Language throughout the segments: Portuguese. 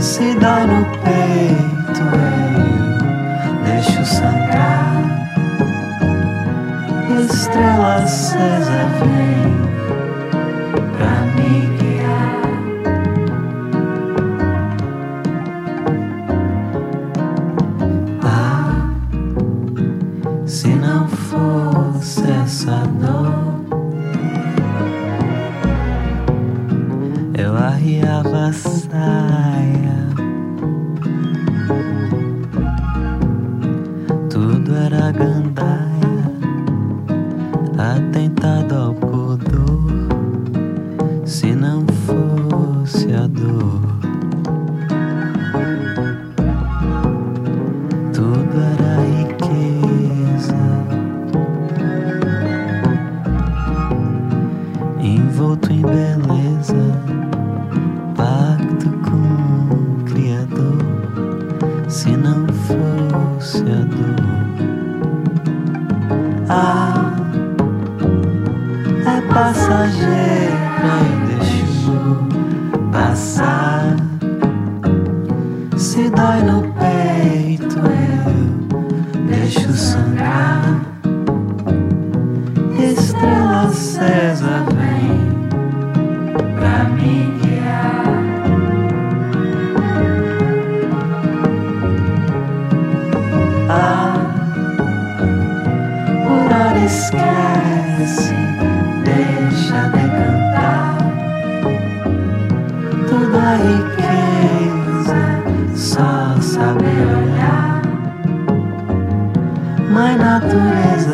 Se dói no peito, eu deixo sangrar. Estrela acesa vem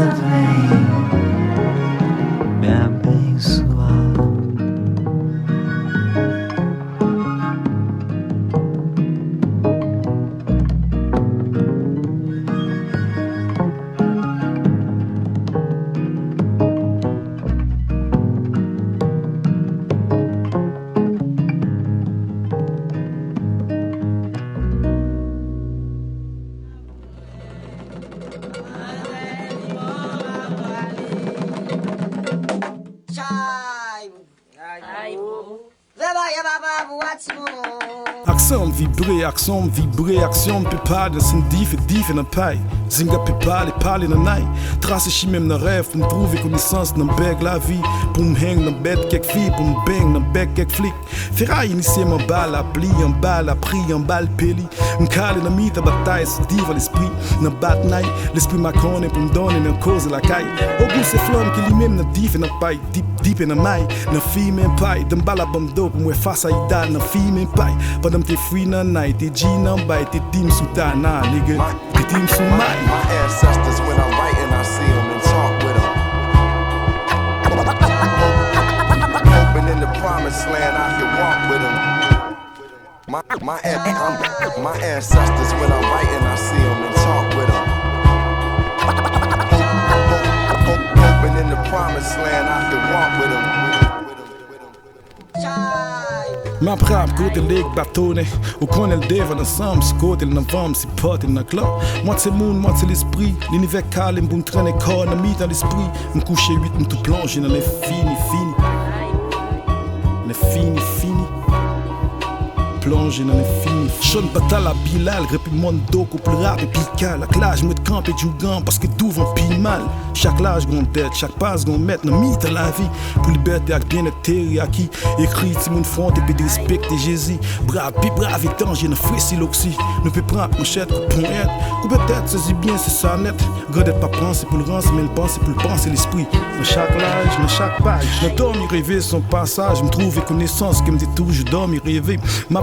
the pain. Aksyon vibre, aksyon pepa Den sin dife, dife nan pay. Zinga pepa, le pale nan nay. Trase chimem nan rev Pou m trouve konisans nan beg la vi. Pou m heng nan bet kek fi Pou m beng nan beg kek flik. Feray inisye man bal apli An bal apri, an bal peli. M kale nan mi ta batay Se diva l'esprit. Nan bat nay L'esprit makone pou m donen an koze la kay. O goun se flam ki li mem nan dife nan pay Dip deep mai Na fi men pai Dem bala bam dope Mwe face a ida Na fi men pai Padam te free na night Te G nan bay Te team sou ta na nigga Te team sou mai My ancestors, when I'm writing, I see them and talk with them. Hoping in the promised land I can walk with them. My, my, I'm- my ancestors, when I'm writing, I see them and talk with them. in the promised land, I could walk with him. Man praat goed en leek batone Hoe kon deva sam vam si pot el Moi c'est moi c'est l'esprit L'univers calme, bon train et corps, n'a dans l'esprit. Me coucher me tout plonger dans l'infini, fini fini fini plonge dans l'infini. Sean batal à Bilal, grepi mon dos au plus rap et pical. La clage, me camp et jougan parce que tout va pile mal. Chaque lâche gon tête, chaque passe gon mettre dans mythe la vie. Pour liberté avec bien être acquis. Écrit si mon front et puis respecter Jésus. Brave, puis brave et danger, ne frissi l'oxy. Ne peut prendre manchette, point être. Ou peut-être saisis bien, c'est ça net. Gardez pas penser pour le rance, mais le penser pour le penser l'esprit. Dans chaque âge, dans chaque page. Dans dormir rêver son passage, me trouve connaissance qui me dit toujours dormir rêver. Ma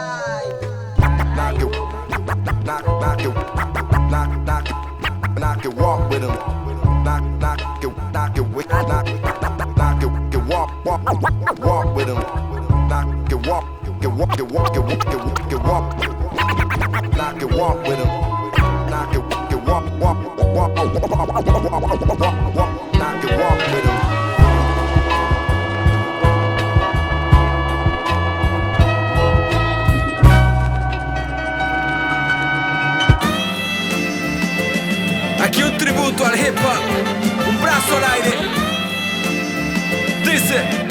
knock, knock it, knock, knock, knock it, walk with him. Knock, knock it, knock it, knock, knock it, get walk, walk, walk with him. Knock, get walk, get walk, get walk, get walk, get walk, walk. Knock it, walk with him. Knock it, get walk, walk, walk, walk, walk, walk, walk, it, walk with him. Tributo al hip hop, un brazo al aire. Dice.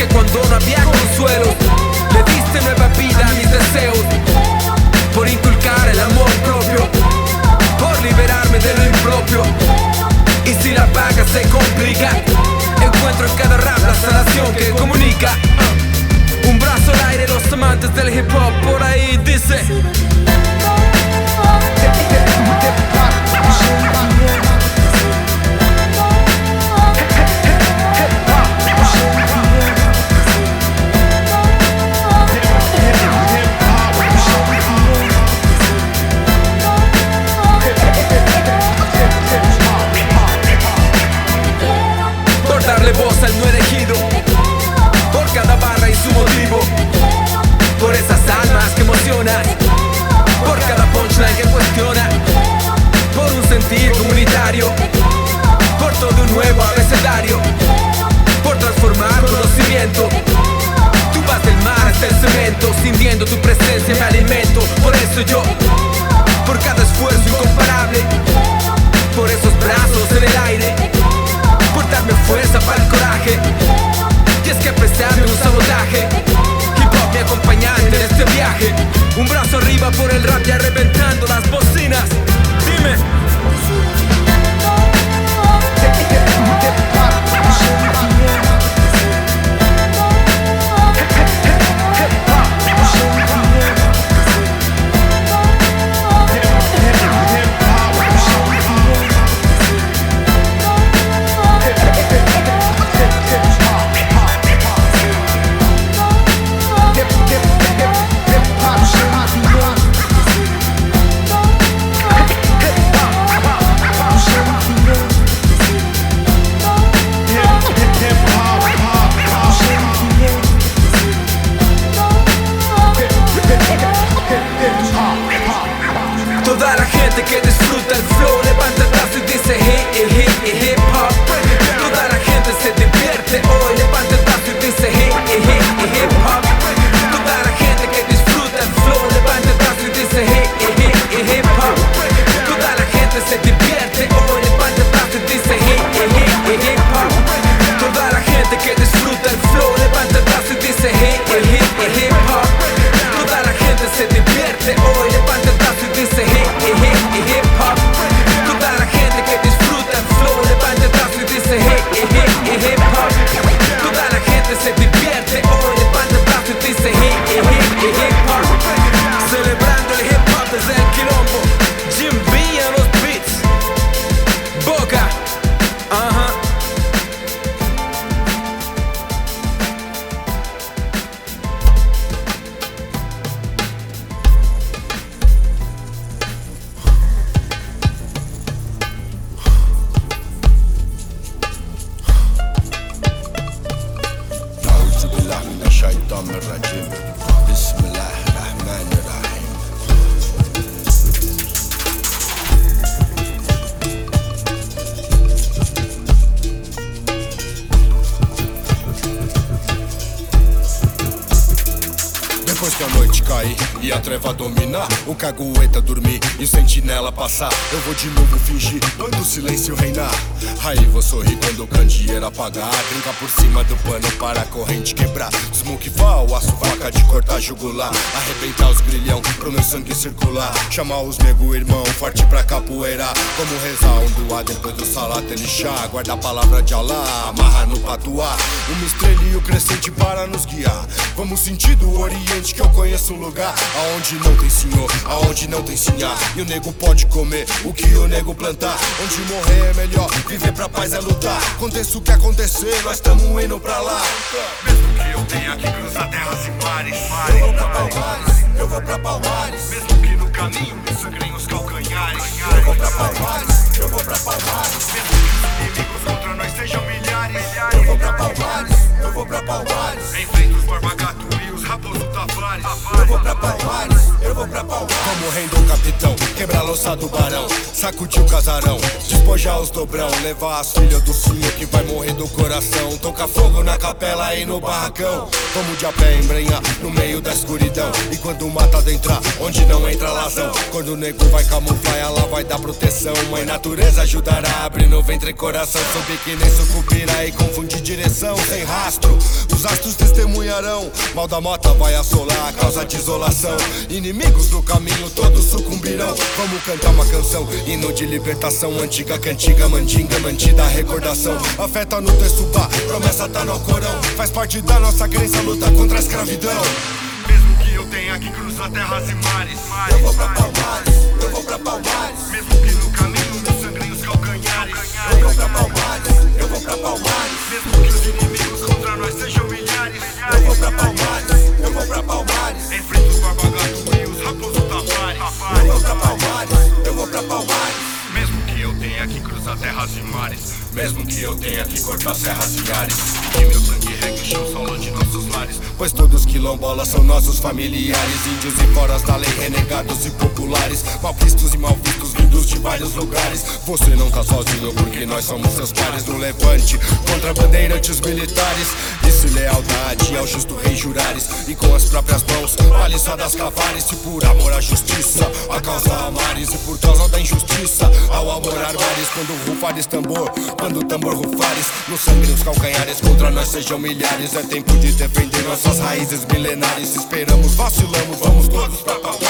Que cuando no había consuelo, le diste nueva vida a mis deseos, por inculcar el amor propio por liberarme de lo impropio. Y si la paga se complica, encuentro en cada rap la sanación que comunica. Un brazo al aire, los amantes del hip hop por ahí dice. Voz al no elegido, por cada barra y su motivo, por esas almas que emocionan, por cada punchline que cuestiona, por un sentir comunitario, por todo un nuevo abecedario, por transformar conocimiento. Tú vas del mar hasta el cemento, sintiendo tu presencia me alimento. Por eso yo, por cada esfuerzo incomparable, por esos brazos en el aire, darme fuerza para el coraje. Y es que a un sabotaje, hip hop mi acompañante en este viaje. Un brazo arriba por el rap ya reventando las bocinas. Toda la gente se divierte hoy, levanta el brazo y dice hip y hip y hip hop. Toda la gente que disfruta el flow, levanta el brazo y dice hip y hip y hip hop. Toda la gente se divierte hoy, levanta el brazo y dice hip y hip hip hop. Toda la gente que disfruta el flow, levanta el brazo y dice hip y hip hip hop. Toda la gente se divierte hoy, levanta el brazo y dice hip hip hop. Yeah. A treva dominar, o cagueta dormir e o sentinela passar, eu vou de novo fingir, quando o silêncio reinar. Aí vou sorrir quando o candeeiro apagar, trinca por cima do pano para a corrente quebrar. Smoke o aço, faca de cortar jugular, arrebentar os grilhão pro meu sangue circular. Chamar os nego irmão, forte pra capoeira. Como rezar um doar depois do salat ele chá, guarda a palavra de Allah, amarra no patuá. Uma estrela e o crescente para nos guiar. Vamos sentir do Oriente que eu conheço um lugar aonde não tem senhor, aonde não tem sinhá. E o nego pode comer o que o nego plantar. Onde morrer é melhor, viver pra paz é lutar. Aconteça o que acontecer, nós tamo indo pra lá. Mesmo que eu tenha que cruzar terras e mares, eu vou pra Palmares, eu vou pra Palmares. Mesmo que no caminho me sangrem os calcanhares, eu vou pra Palmares, eu vou pra Palmares. Mesmo que os inimigos contra nós sejam milhares, eu vou pra Palmares, eu vou pra Palmares. Enfrenta os raposo Eu vou pra Palmares, eu vou pra Palmares. Como rei do capitão, quebrar a louça do barão, sacudir o casarão, despojar os dobrão, levar as filhas do senhor que vai morrer do coração, tocar fogo na capela e no barracão. Como de a pé embrenhar no meio da escuridão. E quando o mata adentrar, onde não entra lazão. Quando o nego vai camuflar, ela vai dar proteção. Mãe natureza ajudará a abrir no ventre e coração. Soube que nem sucumbirá e confundir direção sem rastro. Os astros testemunharão. Mal da mota vai assolar a causa de isolação. Inimigos do caminho todos sucumbirão. Vamos cantar uma canção, hino de libertação. Antiga cantiga, mandinga, mantida a recordação. Afeta no texto bar, promessa tá no corão. Faz parte da nossa crença, luta contra a escravidão. Mesmo que eu tenha que cruzar terras e mares, eu vou pra Palmares, eu vou pra Palmares. Mesmo que no caminho me sangrem os calcanhares, eu vou pra Palmares, eu vou pra Palmares. Mesmo que os inimigos contra nós sejam milhares, eu vou pra Palmares, vou pra Palmares. Enfrenta os barbagato e os raposo Tavares, eu vou pra Palmares, eu vou pra Palmares. Mesmo que eu tenha que cruzar terras e mares. Mesmo que eu tenha que cortar serras e ares. Que meu sangue regue o chão solo de nossos lares. Pois todos quilombolas são nossos familiares. Índios e foras da lei, renegados e populares. Malquistos e malvistos vindos de vários lugares. Você não tá sozinho porque nós somos seus pares No levante, contra bandeirantes militares. Isso e lealdade ao justo rei jurares. E com as próprias mãos, vale só das cavares Se por amor à justiça, a causa amares. E por causa da injustiça, ao amor armares. Quando rufares tambor, quando tambor rufares No sangue nos calcanhares, contra nós sejam milhares. É tempo de defender nossas raízes milenares. Esperamos, vacilamos, vamos todos pra Palmares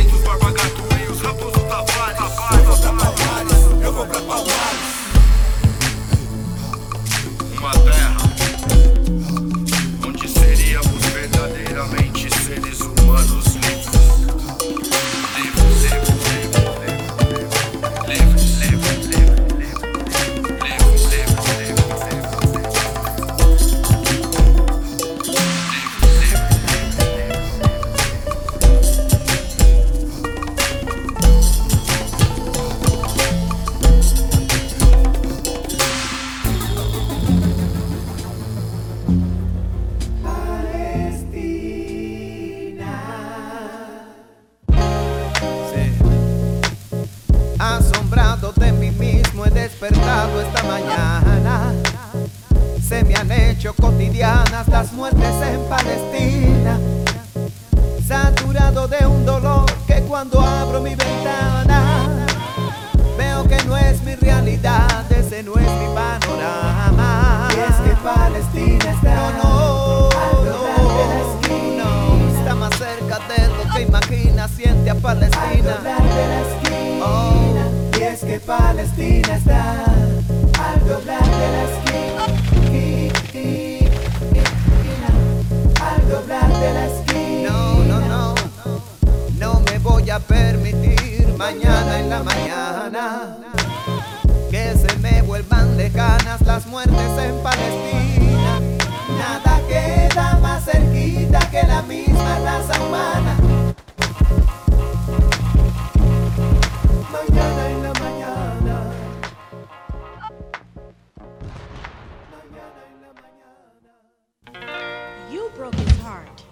broke his heart.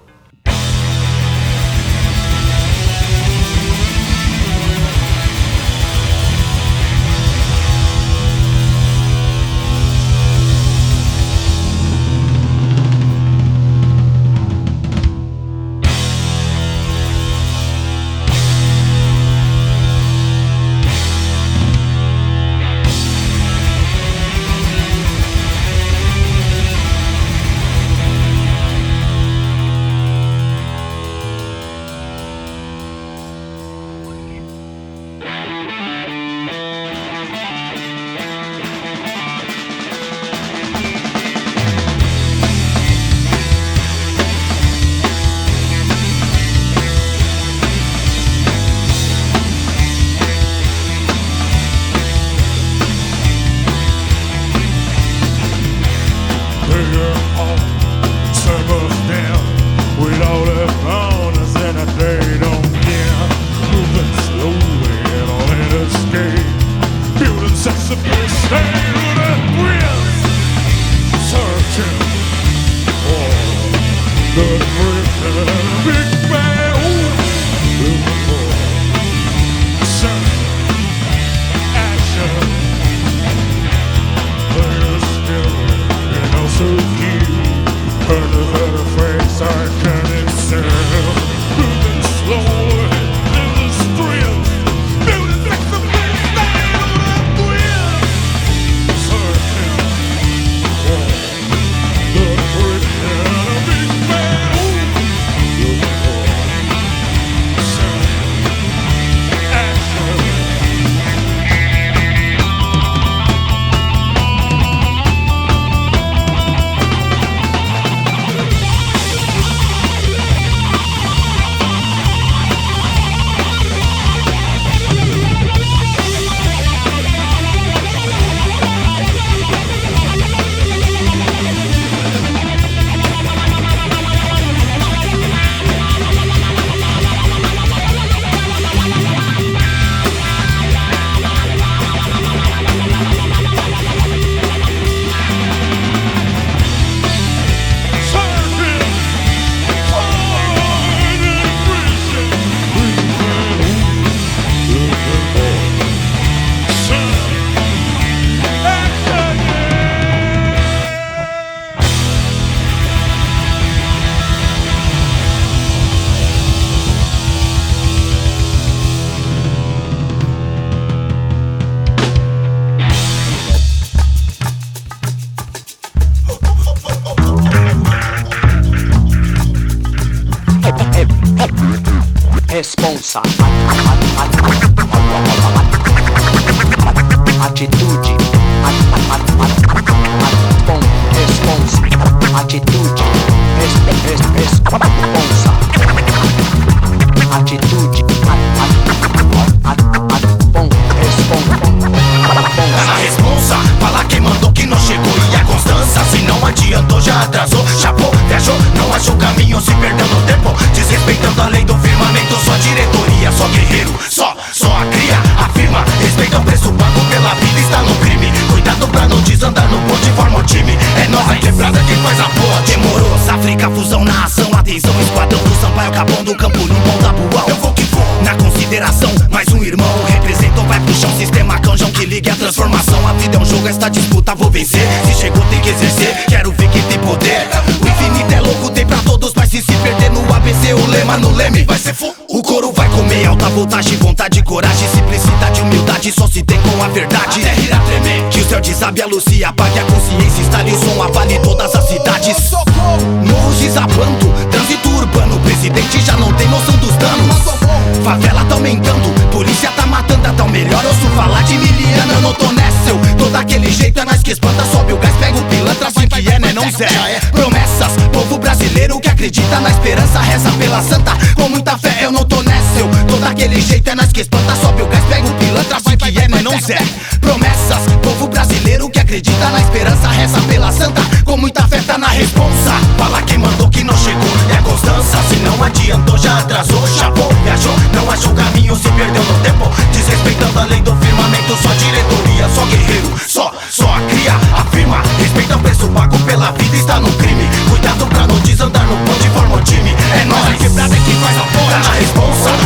revoltagem, vontade, coragem, simplicidade, humildade Só se tem com a verdade. Até tremer Que o céu desabe, a luz se apague A consciência instale, o som abale todas as cidades. Morros desabando, trânsito urbano o Presidente já não tem noção dos danos. Favela tá aumentando, polícia tá matando Até o melhor ouço falar de miliana Eu não tô nessa, eu tô daquele jeito É nós que espanta, sobe o gás, pega o pilantra Assim que é, né, não zé Promessas, povo brasileiro que acredita na esperança Reza pela santa, com muita fé eu não daquele jeito, é nós que espanta, sobe o gás, pega o pilantra, assim que é, né, não Zé. Promessas, povo brasileiro que acredita na esperança, reza pela santa. Com muita fé tá na responsa. Fala quem mandou que não chegou, é a constância. Se não adiantou, já atrasou, chapou, viajou, não achou caminho, se perdeu no tempo. Desrespeitando a lei do firmamento, só diretoria, só guerreiro, só, só a cria, afirma. Respeita o preço pago pela vida, está no crime. Cuidado pra não desandar no ponto e forma o time. É nós, a quebrada é que faz a ponte. Tá na responsa.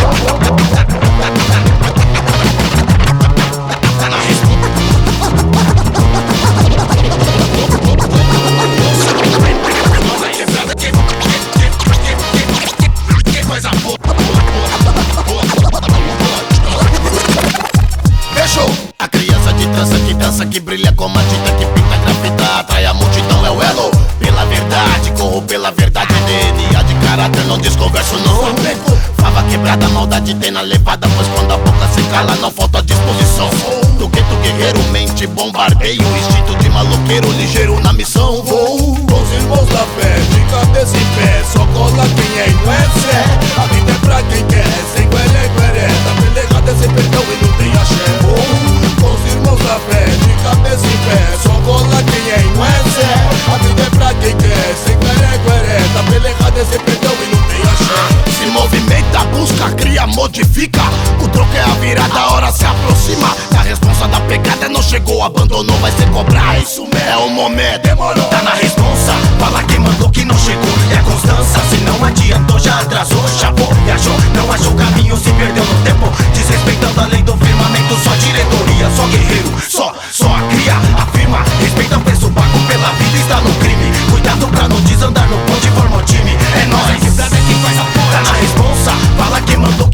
Maldade tem na levada, pois quando a boca se cala, não falta disposição. Do gueto guerreiro, mente, bombardeio, instinto de maloqueiro, ligeiro na missão. Vou com os irmãos da fé, de cabeça em pé, só cola quem é e é. A vida é pra quem quer, sem gueré, gueré, tá pelegada sem perdão e não tem axé. Vou com os irmãos da fé, de cabeça em pé, só cola quem é e é. A vida é pra quem quer, sem gueré, gueré, tá pelegada sem perdão e não tem axé. Se movimenta, busca, cria, modifica. O troco é a virada, a hora se aproxima. A responsa da pegada não chegou, abandonou, vai ser cobrar. Isso mesmo, é o momento. Demorou. Tá na responsa, fala quem mandou que não chegou. É a constância, se não adiantou, já atrasou. Chapou, viajou, não achou caminho, se perdeu no tempo. Desrespeitando a lei do firmamento, só diretoria, só guerreiro, só, só a cria, afirma. Respeita o preço pago pela vida, está no crime. Cuidado pra não desandar no ponte,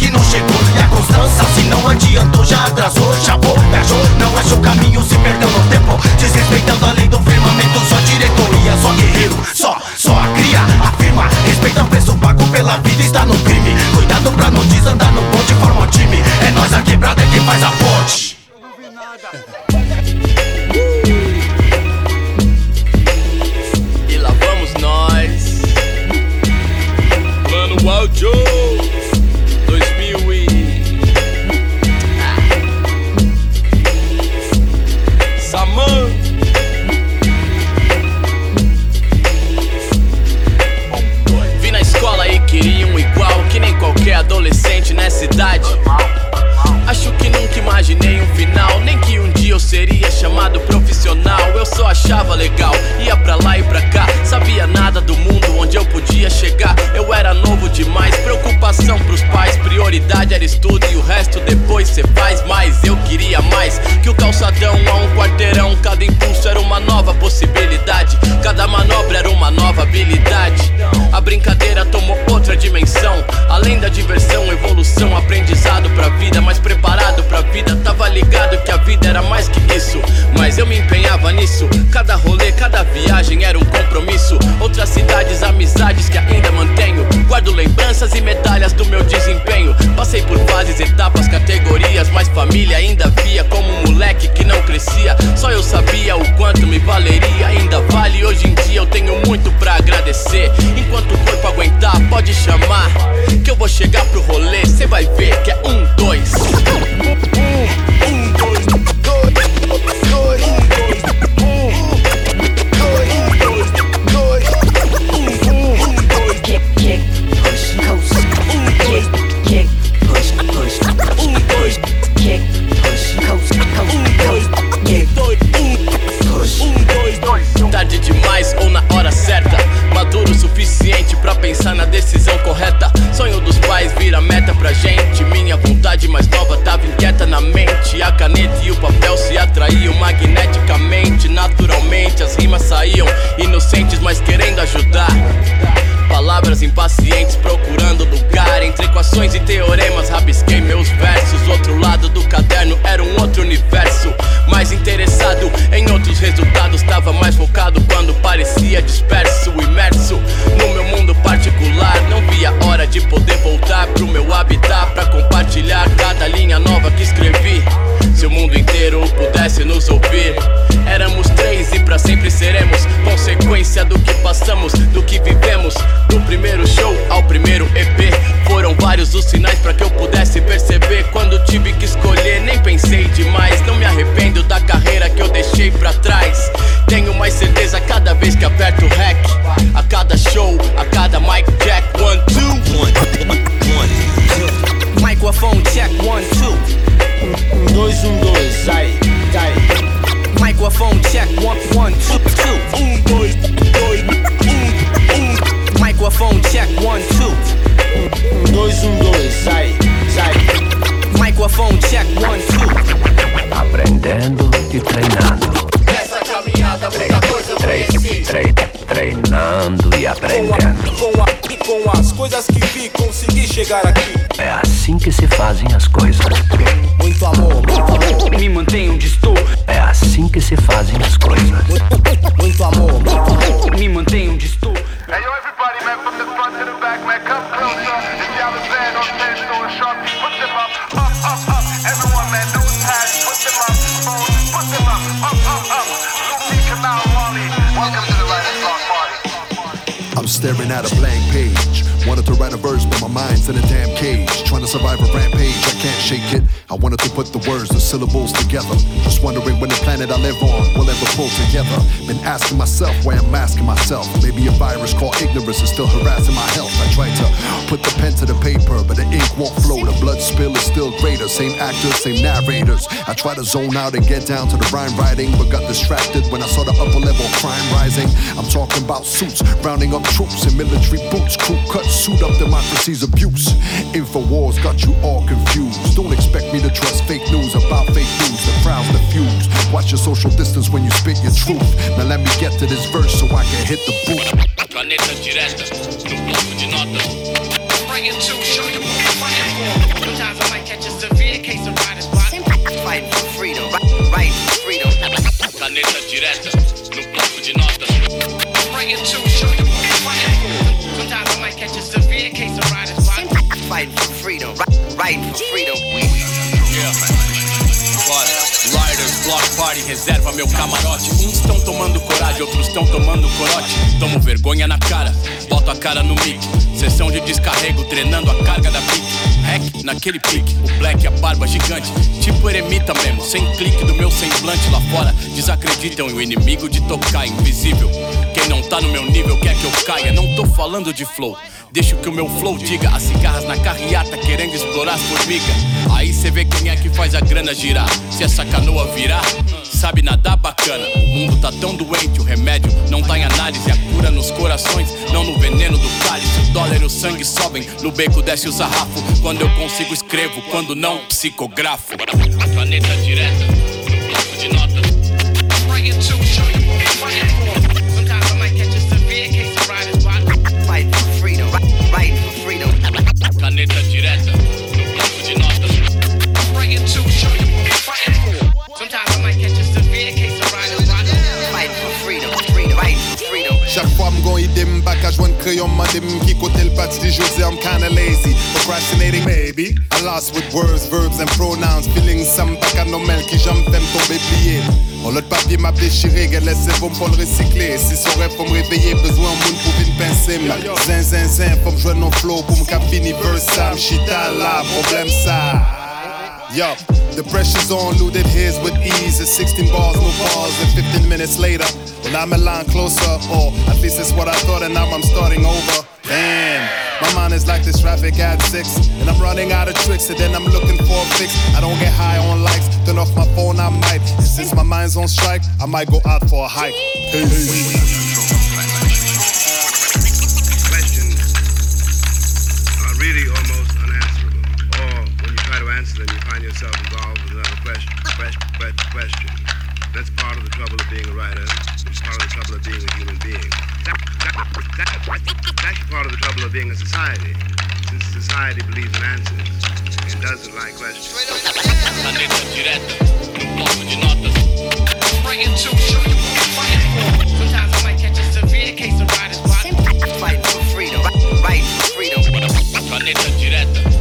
que não chegou. É a constância, se não adiantou, já atrasou. Chapou, viajou, não achou caminho, se perdeu no tempo. Desrespeitando a lei do firmamento, só diretoria, só guerreiro, só, só a cria, afirma. Respeita o preço pago pela vida, está no crime. Cuidado pra não desandar no ponte, forma o time. É nós, a quebrada é quem faz a ponte. E Acho que nunca imaginei um final, nem que um dia eu seria chamado profissional. Eu só achava legal, ia pra lá e pra cá, sabia nada do mundo onde eu podia chegar. Eu era novo demais, preocupação pros pais, prioridade era estudo e o resto depois cê faz. Mas eu queria mais que o calçadão a um quarteirão. Cada impulso era uma nova possibilidade, cada manobra era uma nova habilidade. A brincadeira tomou dimensão, além da diversão, evolução, aprendizado pra vida, mais preparado pra vida. Tava ligado que a vida era mais que isso, mas eu me empenhava nisso. Cada rolê, cada viagem era um compromisso. Outras cidades, amizades que ainda mantenho. Guardo lembranças e medalhas do meu desempenho. Passei por fases, etapas, categorias, mas família ainda via como um moleque que não crescia. Só eu sabia o quanto me valeria, ainda vale. Hoje em dia eu tenho muito pra agradecer. Enquanto o corpo aguentar, pode chamar. Que eu vou chegar pro rolê, cê vai ver que é um, dois. Pensar na decisão correta. Sonho dos pais vira meta pra gente. Minha vontade mais nova tava inquieta na mente. A caneta e o papel se atraíam magneticamente. Naturalmente as rimas saíam inocentes, mas querendo ajudar. Palavras impacientes procurando lugar Entre equações e teoremas rabisquei meus versos Outro lado do caderno era um outro universo Mais interessado em outros resultados Tava mais focado quando parecia disperso Imerso no meu de poder voltar pro meu habitat Pra compartilhar cada linha nova que escrevi Se o mundo inteiro pudesse nos ouvir Éramos três sempre seremos consequência do que passamos, do que vivemos. Do primeiro show ao primeiro EP, foram vários os sinais para que eu pudesse perceber. Quando tive que escolher, nem pensei demais. Não me arrependo da carreira que eu deixei pra trás. Tenho mais certeza cada vez que aperto o rec. A cada show, a cada mic check. Microphone check, one, one, two, two. Um, dois, dois, um, um. Microphone check, one, two. Um, dois, um, dois, aí, aí. Microphone check, one, two. Aprendendo e treinando. Essa caminhada muita coisa eu Tre- conheci. tre- treinando e aprendendo. Com, a, com as coisas que vi, consegui chegar aqui. É assim que se fazem as coisas. Muito amor, muito amor. Me mantenho onde estou. É assim se fazem as coisas. Muito amor, muito amor. Me mantenho onde estou. Hey yo, everybody, man, from the front to the back, man, come closer. If y'all a fan on stage, so sharp, put them up, up, up, up. Everyone, man, nose pads, put them up. Phones, put them up, up, up, up. Lucy, Kamal, Wally, welcome to the Writers Block Party. I'm staring at a blank page. Wanted to write a verse, but my mind's in a damn cage. Trying to survive a rampage, I can't shake it. I wanted to put the words, the syllables together. Just wondering when the planet I live on will ever pull together. Been asking myself why I'm asking myself. Maybe a virus called ignorance is still harassing my health. I tried to put the pen to the paper, but the ink won't flow. The blood spill is still greater. Same actors, same narrators. I try to zone out and get down to the rhyme writing, but got distracted when I saw the upper level crime rising. I'm talking about suits, rounding up troops in military boots, crew cuts, suit up democracy's abuse. Infowars got you all confused. Don't expect me to trust fake news about fake news. The crowd's diffused. Watch your social distance when you spit your truth. Now let me get to this verse so I can hit the boot. Caneta direta no bloco de notas. Bring it to show you what we're fighting for. Sometimes I might catch a severe case of writer's block. Fighting for freedom, right, right for freedom. Party, reserva meu camarote. Uns estão tomando coragem, outros estão tomando corote. Tomo vergonha na cara, boto a cara no mic. Sessão de descarrego, treinando a carga da pique. Hack naquele pique, o black, a barba gigante. Tipo eremita mesmo, sem clique do meu semblante lá fora. Desacreditam e o inimigo de tocar invisível. Quem não tá no meu nível quer que eu caia. Não tô falando de flow. Deixa que o meu flow diga As cigarras na carreata querendo explorar as formigas. Aí cê vê quem é que faz a grana girar. Se essa canoa virar, sabe nadar bacana. O mundo tá tão doente, o remédio não tá em análise. A cura nos corações, não no veneno do cálice. O dólar e o sangue sobem, no beco desce o sarrafo. Quando eu consigo escrevo, quando não, psicografo. Caneta direta, bloco de notas. To show you planeta direta, no campo de notas. Right into Chaque fois m'gon idée m'back à joindre crayon mandé m'ki côté le parti du José I'm kinda lazy. Procrastinating maybe I lost with words, verbs and pronouns. Feeling some back à nos mails qui j'aime fait tomber plié On l'autre papier m'a déchiré, qu'elle laisse bon pour le recycler. Si son rêve faut me réveiller, besoin monde pour pincer ma Zin zin zin, faut me nos flow pour me fini problème ça Yo, the pressure's on, looted his with ease. It's 16 bars, no bars, and 15 minutes later, well, I'm a line closer, or at least that's what I thought, and now I'm starting over. Damn, my mind is like this traffic at six, and I'm running out of tricks, and then I'm looking for a fix. I don't get high on likes, turn off my phone, I might. And since my mind's on strike, I might go out for a hike. questions yourself involved with another question. question, question, question. That's part of the trouble of being a writer. It's part of the trouble of being a human being. That, that, that, that's actually part of the trouble of being a society. Since society believes in answers and doesn't like questions. Caneta direta no bloco de notas. Bring it to show you what we're fighting for. Sometimes I might catch a severe case of writer's block. Fighting for freedom, right, right for freedom. Caneta direta no bloco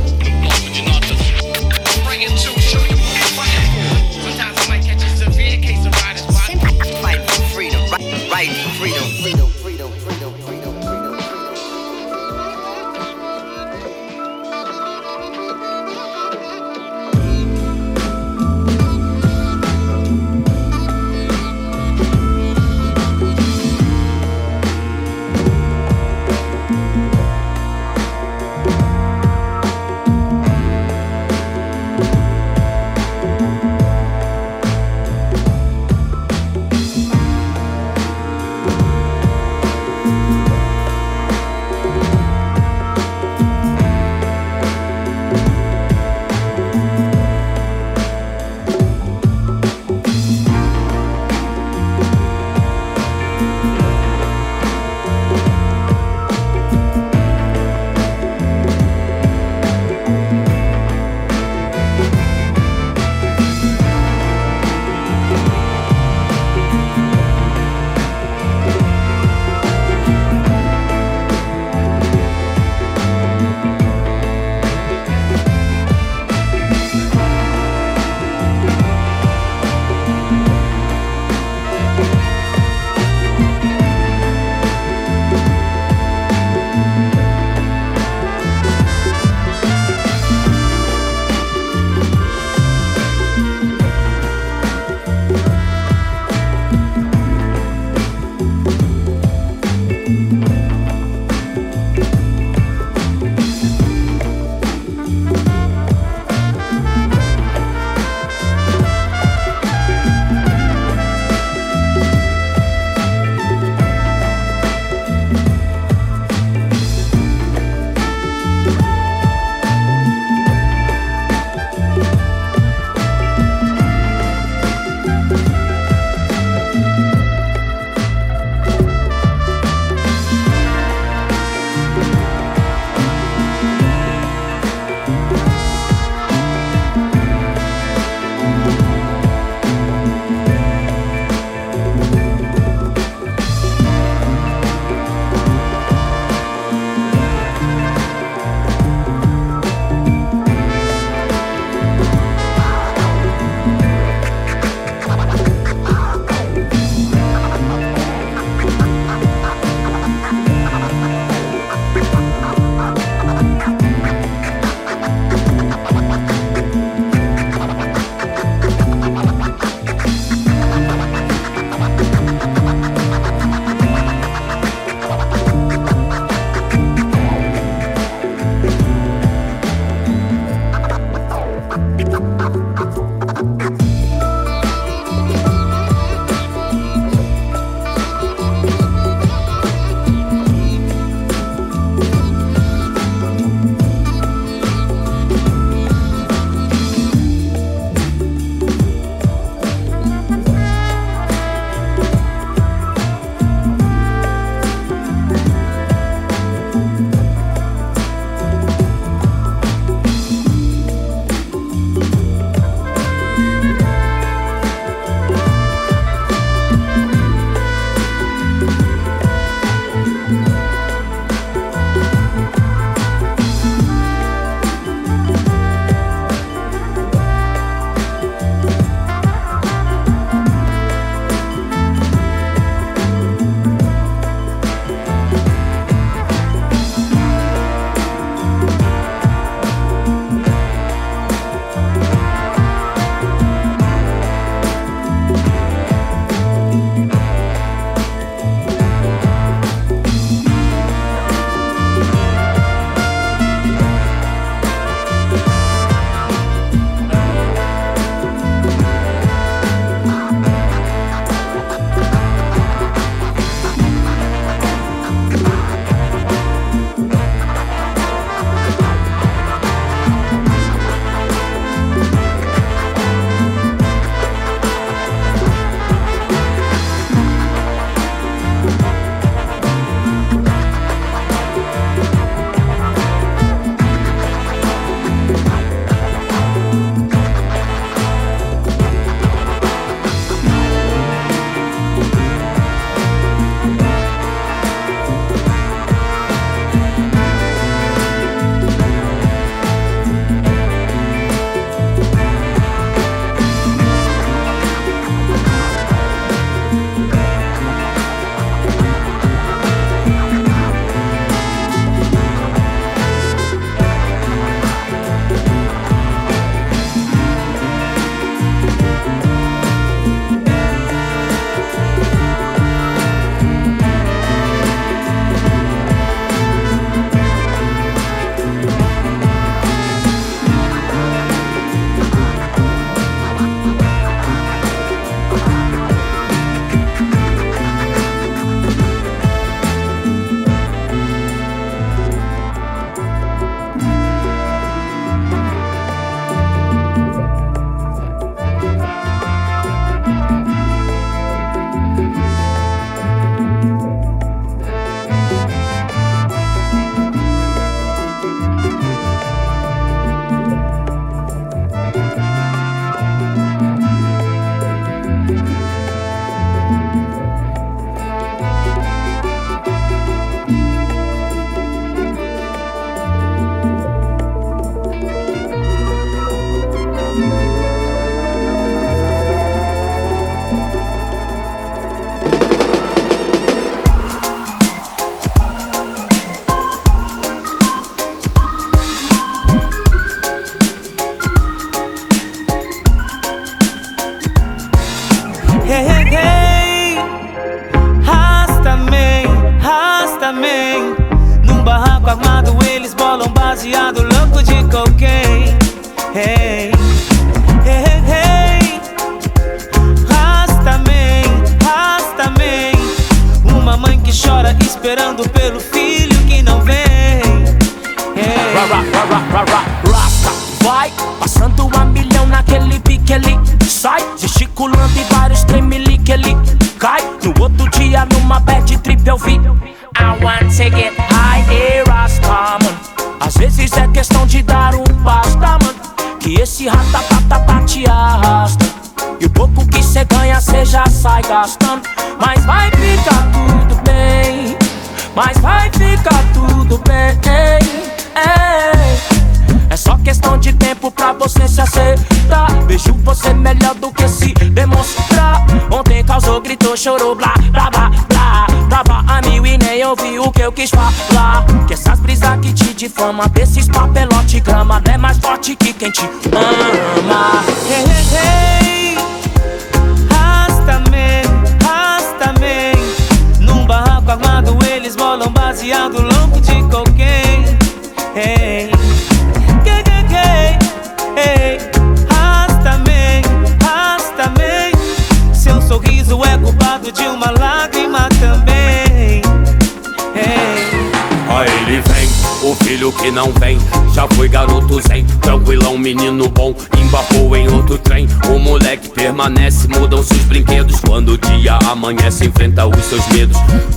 O filho que não vem. Já foi garoto zen, tranquilão, menino bom. Embarcou em outro trem, o moleque permanece Mudam-se os brinquedos, quando o dia amanhece Enfrenta os seus medos,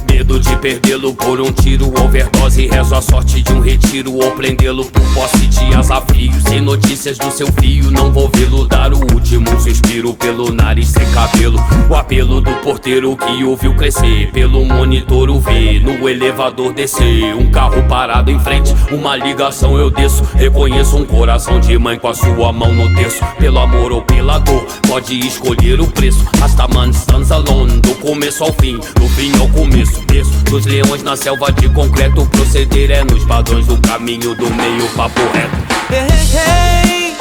medo de perdê-lo Por um tiro, overdose, rezo a sorte de um retiro Ou prendê-lo por posse de desafios Sem notícias do seu filho, não vou vê-lo Dar o último suspiro pelo nariz sem cabelo. O apelo do porteiro que o viu crescer Pelo monitor o vê, no elevador descer. Um carro parado em frente, uma ligação eu desço Reconheço um coração de mãe com a sua mão no terço Pelo amor ou pela dor, pode escolher o preço Rastaman stands alone, do começo ao fim Do fim ao começo, berço dos leões na selva de concreto Proceder é nos padrões do caminho do meio papo reto Hey, hey, hey.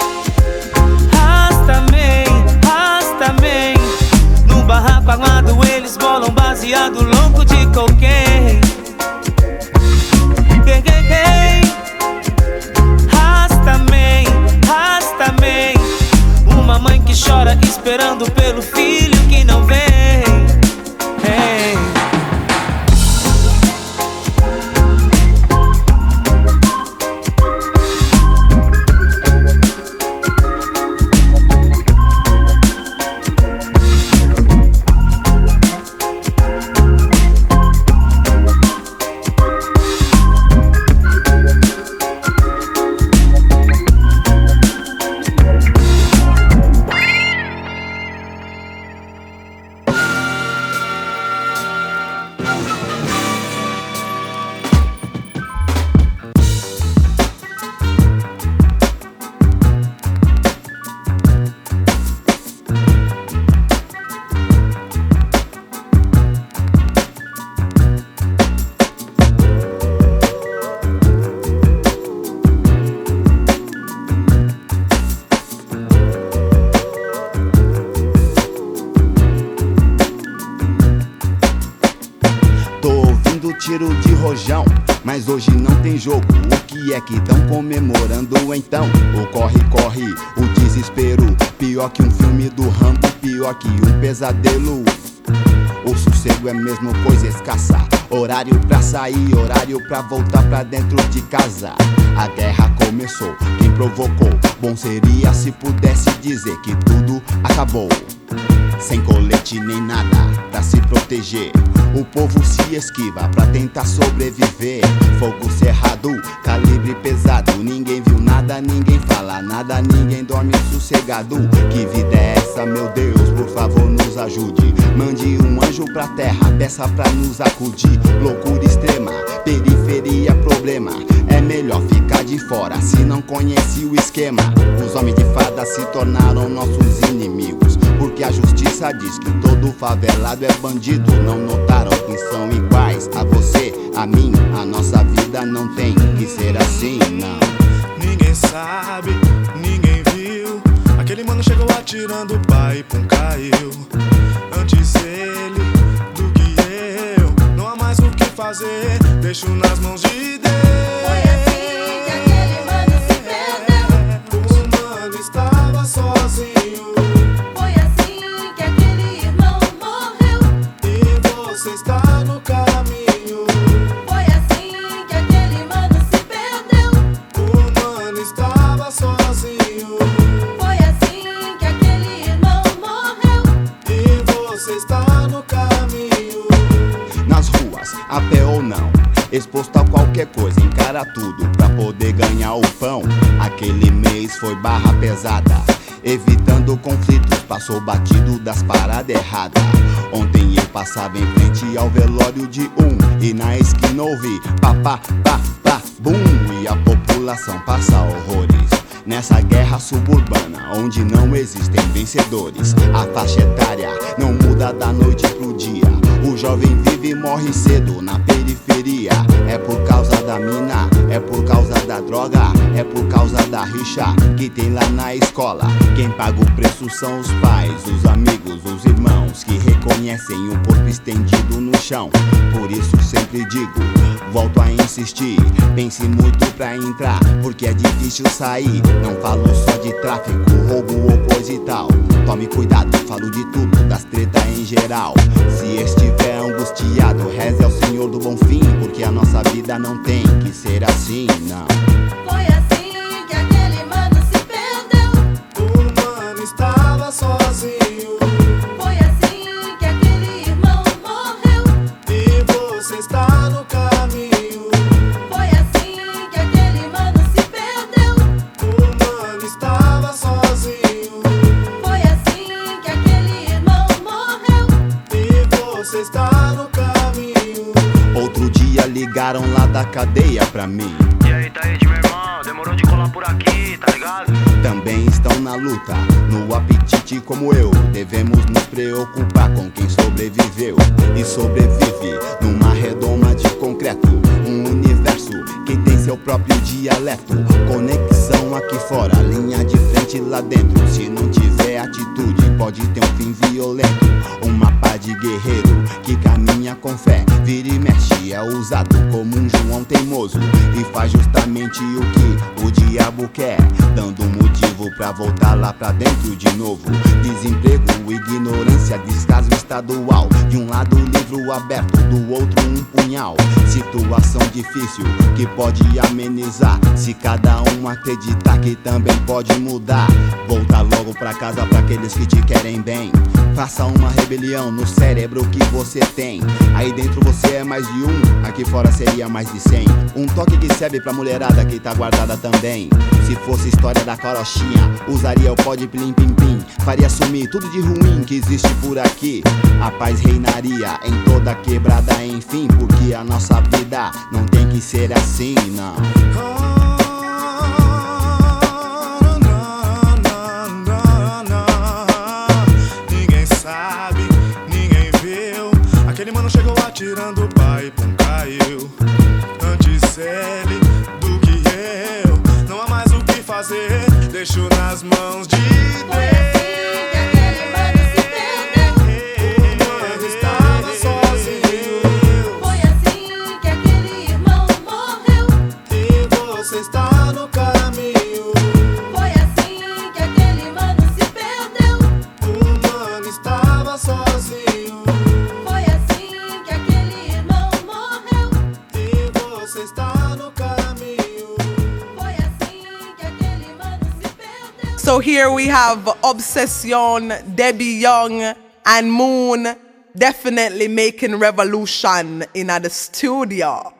Rasta-man. No barraco armado eles bolam baseado louco de cocaine. Hey, hey, hey. Mãe que chora esperando pelo filho que não vem. Que um pesadelo. O sossego é mesmo coisa escassa. Horário pra sair, horário pra voltar pra dentro de casa. A guerra começou, quem provocou? Bom seria se pudesse dizer que tudo acabou. Sem colete nem nada pra se proteger. O povo se esquiva pra tentar sobreviver. Fogo cerrado, calibre pesado. Ninguém viu nada, ninguém fala nada, ninguém dorme sossegado. Que vida é essa, meu Deus? Por favor, nos ajude. Mande um anjo pra terra, peça pra nos acudir. Loucura extrema, periferia, problema. É melhor ficar de fora se não conhece o esquema. Os homens de fada se tornaram nossos inimigos. Porque a justiça diz que todo favelado é bandido. Não notaram que são iguais a você, a mim. A nossa vida não tem que ser assim, não. Ninguém sabe, ninguém viu. Aquele mano chegou atirando o pai, pum, caiu. Antes ele do que eu. Não há mais o que fazer, deixo nas mãos de Deus. Pesada, evitando conflitos, passou batido das paradas erradas. Ontem eu passava em frente ao velório de um e na esquina ouvi papá, pá, pá, bum e a população passa horrores. Nessa guerra suburbana, onde não existem vencedores, a faixa etária não muda da noite pro dia. Jovem vive e morre cedo na periferia. É por causa da mina, é por causa da droga, é por causa da rixa que tem lá na escola. Quem paga o preço são os pais, os amigos, os irmãos que reconhecem o corpo estendido no chão. Por isso sempre digo, volto a insistir. Pense muito pra entrar, porque é difícil sair. Não falo só de tráfico, roubo ou coisa e tal. Tome cuidado, falo de tudo, das tretas em geral. Se estiver angustiado, reze ao Senhor do Bom Fim, porque a nossa vida não tem que ser assim, não. Luta, no apetite como eu. Devemos nos preocupar com quem sobreviveu e sobrevive numa redoma de concreto. Um universo que tem seu próprio dialeto. Conexão aqui fora, linha de frente lá dentro. Se não tiver atitude, pode ter um fim violento. Um mapa de guerreiro que caminha com fé, vira e mexe, é usado como um João teimoso e faz justamente o que o diabo quer, dando um motivo pra voltar lá pra dentro de novo. Desemprego, ignorância, descaso estadual. De um lado, livro aberto, do outro, um punhal. Situação difícil que pode amenizar se cada um acreditar que também pode mudar. Voltar logo pra casa pra aqueles que te querem bem. Faça uma rebelião no cérebro que você tem. Aí dentro você é mais de um, aqui fora seria mais de cem. Um toque que serve pra mulherada que tá guardada também. Se fosse história da carochinha, usaria o pó de plim pim pim. Faria sumir tudo de ruim que existe por aqui. A paz reinaria em toda quebrada, enfim. Porque a nossa vida não tem que ser assim, não. Nas mãos de Deus. O mano estava sozinho. Foi assim que aquele irmão morreu. E você está no caminho. Foi assim que aquele mano se perdeu. O mano estava sozinho. Foi assim que aquele irmão morreu. E você está So here we have Obsession, Debbie Young, and Moon definitely making revolution in the studio.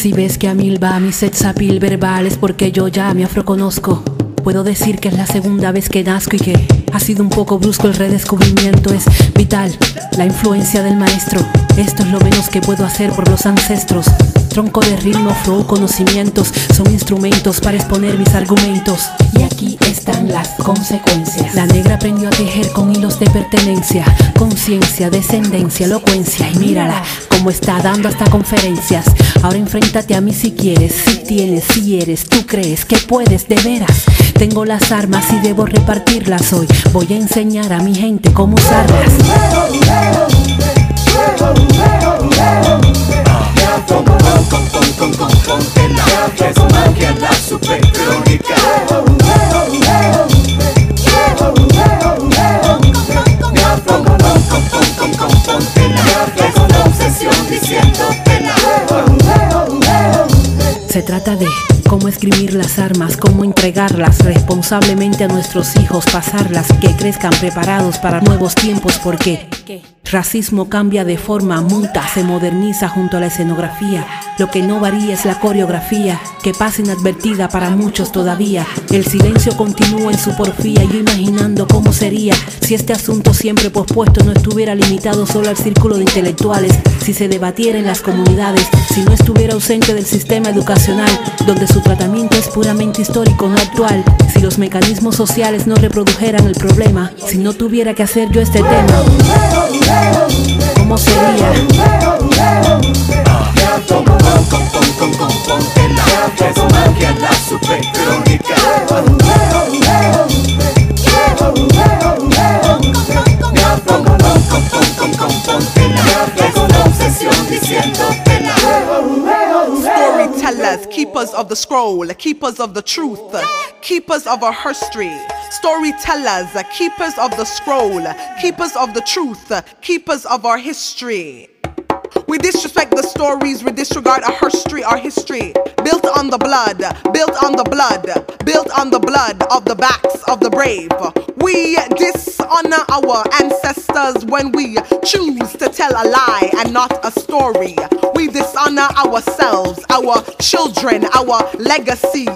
Si ves que a mil va mi set sapil verbal es porque yo ya me afroconozco. Puedo decir que es la segunda vez que nazco y que ha sido un poco brusco el redescubrimiento. Es vital la influencia del maestro. Esto es lo menos que puedo hacer por los ancestros. Tronco de ritmo, flow, conocimientos son instrumentos para exponer mis argumentos. Y aquí están las consecuencias. La negra aprendió a tejer con hilos de pertenencia, conciencia, descendencia, elocuencia. Y mírala cómo está dando hasta conferencias. Ahora enfréntate a mí si quieres, si tienes, si eres, tú crees que puedes de veras. Tengo las armas y debo repartirlas hoy. Voy a enseñar a mi gente cómo usarlas. Es magia la super crónica. Afro con con con con con póntela. Es una obsesión diciéndotela. Se trata de cómo escribir las armas, cómo entregarlas responsablemente a nuestros hijos, pasarlas, que crezcan preparados para nuevos tiempos, porque racismo cambia de forma, muta, se moderniza junto a la escenografía. Lo que no varía es la coreografía, que pasa inadvertida para muchos todavía. El silencio continúa en su porfía, yo imaginando cómo sería si este asunto siempre pospuesto no estuviera limitado solo al círculo de intelectuales, si se debatiera en las comunidades, si no estuviera ausente del sistema educacional, donde su tratamiento es puramente histórico, no actual, si los mecanismos sociales no reprodujeran el problema, si no tuviera que hacer yo este tema, ¿Cómo sería? Es magia la supercrónica Ponte la es una obsesión diciendo Keepers of the scroll, keepers of the truth, keepers of our history. Storytellers, keepers of the scroll, keepers of the truth, keepers of our history. We disrespect the stories, we disregard our history, our history. Built on the blood, built on the blood, built on the blood of the backs of the brave. We dishonor our ancestors when we choose to tell a lie and not a story. We dishonor ourselves, our children, our legacy.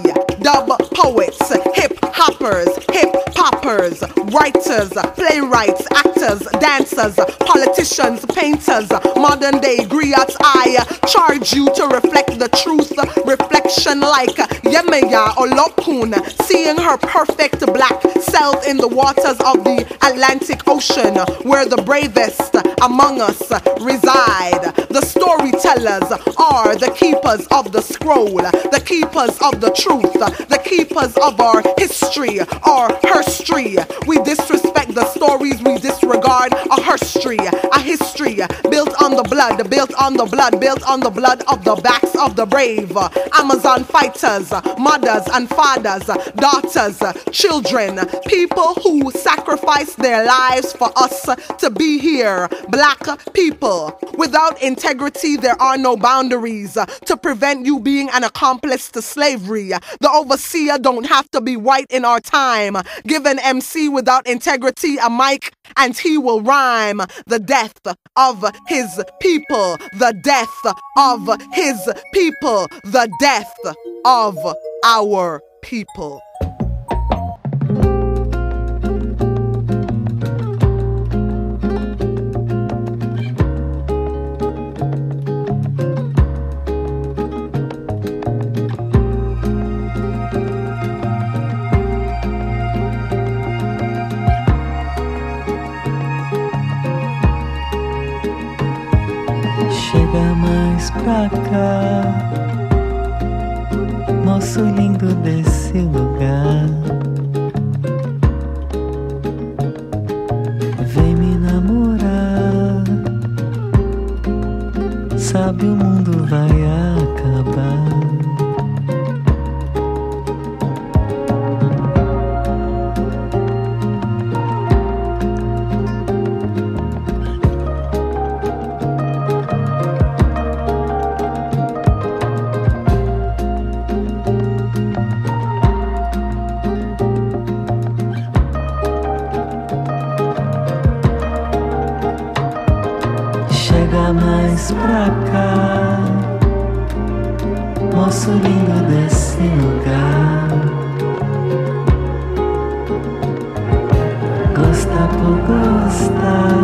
Dub poets, hip hoppers, hip poppers, writers, playwrights, actors, dancers, politicians, painters, modern day griots. I charge you to reflect the truth, reflection like Yemaya or Lokun, seeing her perfect black self in the waters of the Atlantic Ocean, where the bravest among us reside. The storytellers are the keepers of the scroll, the keepers of the truth, the keepers of our history, history. We disrespect the stories, we disregard a history, a history built on the blood, built on the blood, built on the blood of the backs of the brave. Amazon fighters, mothers and fathers, daughters, children, people who sacrificed their lives for us to be here. Black people. Without integrity, there are no boundaries to prevent you being an accomplice to slavery. The overseer don't have to be white in our time. Give an MC without integrity a mic and he will rhyme the death of his people, the death of his people, the death of our people. Mais pra cá, moço lindo desse lugar. Vem me namorar, sabe o mundo vai acabar. Gosta por gostar.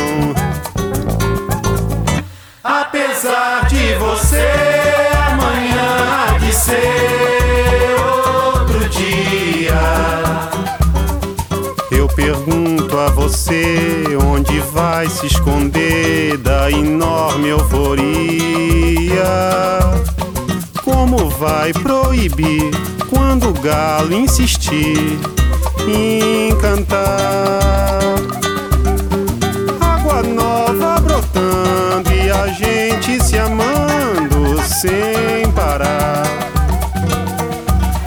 A você onde vai se esconder da enorme euforia. Como vai proibir quando o galo insistir em cantar? Água nova brotando e a gente se amando sem parar.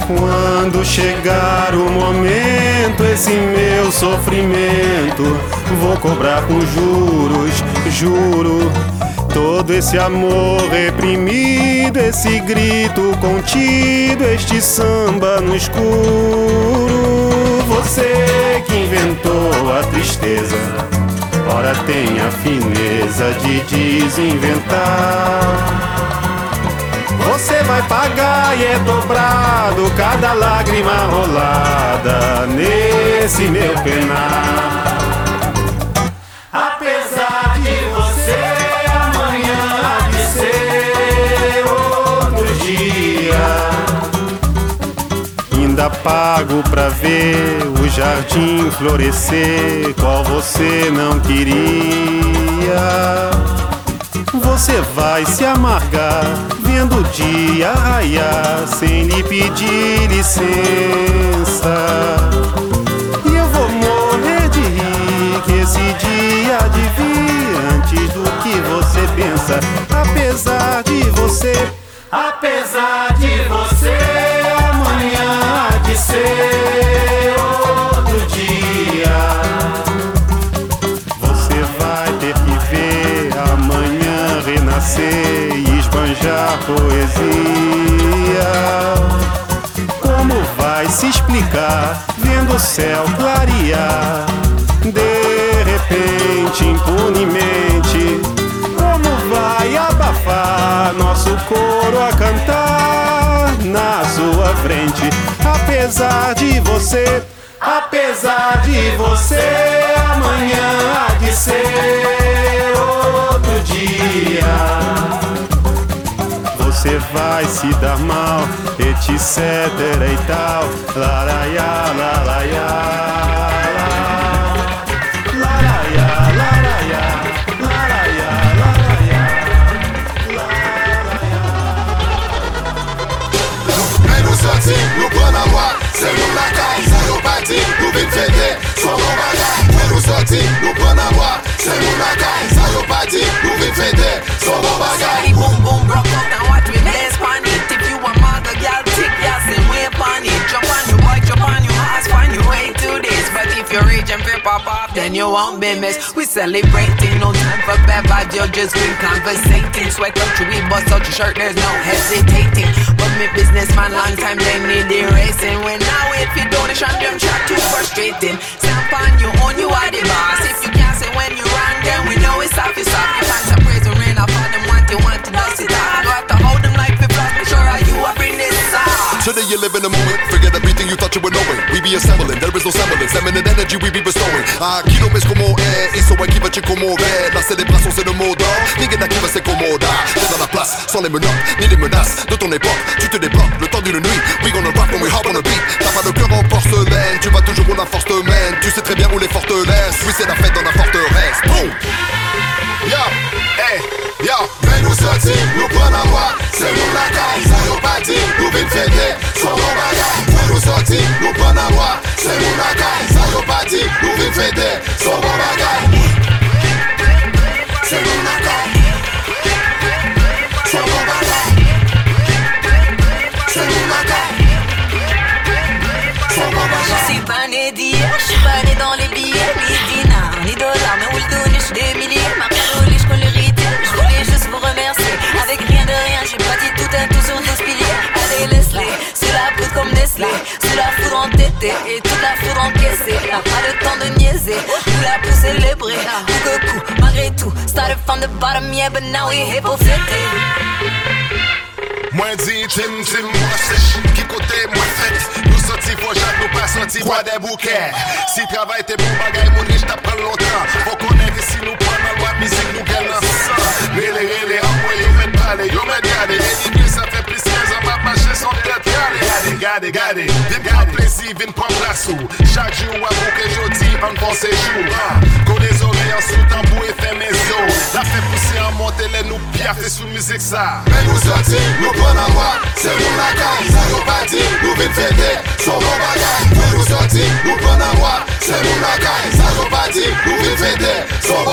Quando chegar o momento, esse meu sofrimento, vou cobrar com juros, juro. Todo esse amor reprimido, esse grito contido, este samba no escuro. Você que inventou a tristeza, ora tem a fineza de desinventar. Você vai pagar e é dobrado cada lágrima rolada nesse meu penar. Apesar de você, amanhã ser outro dia. Ainda pago pra ver o jardim florescer, qual você não queria. Você vai se amargar vendo o dia raiar sem lhe pedir licença. E eu vou morrer de rir que esse dia de vir antes do que você pensa. Apesar de você, Apesar de você, e esbanjar poesia. Como vai se explicar vendo o céu clarear? De repente, impunemente, como vai abafar nosso coro a cantar na sua frente? Apesar de você, Apesar de você, amanhã há de ser outro dia. Você vai se dar mal, etc e tal. Laraiá, laraiá. Laraiá, laraiá. Laraiá, Men nou soti, nou pren an wak Se moun la kay, sa yo pati Nou vin fete, so bon bagay Men nou soti, nou pren an wak Se moun la kay, sa yo pati Nou vin fete, so bon bagay Boom boom broke out and you reach and pop off, then you won't be missed. We celebrating, no time for bad vibes, you're just green conversating. Sweat out your weed, bust out your shirt, there's no hesitating. But me businessman, long time they need the racing. When now if you donation, them chat too frustrating. Stamp on you, own you are the boss. If you can't say when you wrong, then we know it's off, it's off. You can't praise the rain, I for them Today you live in the moment, forget everything you thought you were knowing. We be assembling, there is no semblance, eminent energy we be bestowing. Aqui no mês como é, isso aqui vai te comover. La célébration c'est le mot d'or, ninguém daqui vai se incomodar. T'es dans la place, sans les menottes, ni les menaces de ton époque. Tu te débloques le temps d'une nuit, we gonna rock when we hop on the beat. T'as pas de cœur en porcelaine, tu vas toujours où la force te. Tu sais très bien où les forteresses, oui c'est la fête dans la forteresse. Boom! Yo, hey, yo, men nou soti, nou Say that. Et toute la foudre encaissée, y'a pas le temps de niaiser, tout la pour célébrer, coup que coup, malgré tout, started from the bottom, yeah, but now we here pour fêter. Mwen di tim tim mwen sech Ki kote mwen fet Nou soti fo jak nou pa soti Kwa de bouke Si travay te bon bagay moun nish ta pren lontan Fo konen si nou pran nan wap mizik nou gen nan Rele rele yo met pale Yo met gade Edi descendre la gade Gade, gade, gade Vin pran plezi, plasou Chak jou ke jodi, an pon an sou tambou e fe La fe pousi an monte le nou piaf Te sou mizik sa Men nou soti, nou pon an wak Se nou la gade, sa yo pati Nou vin fete, son bon bagay Men nou soti, nou pon an wak Se nou la sa yo pati Nou fete, son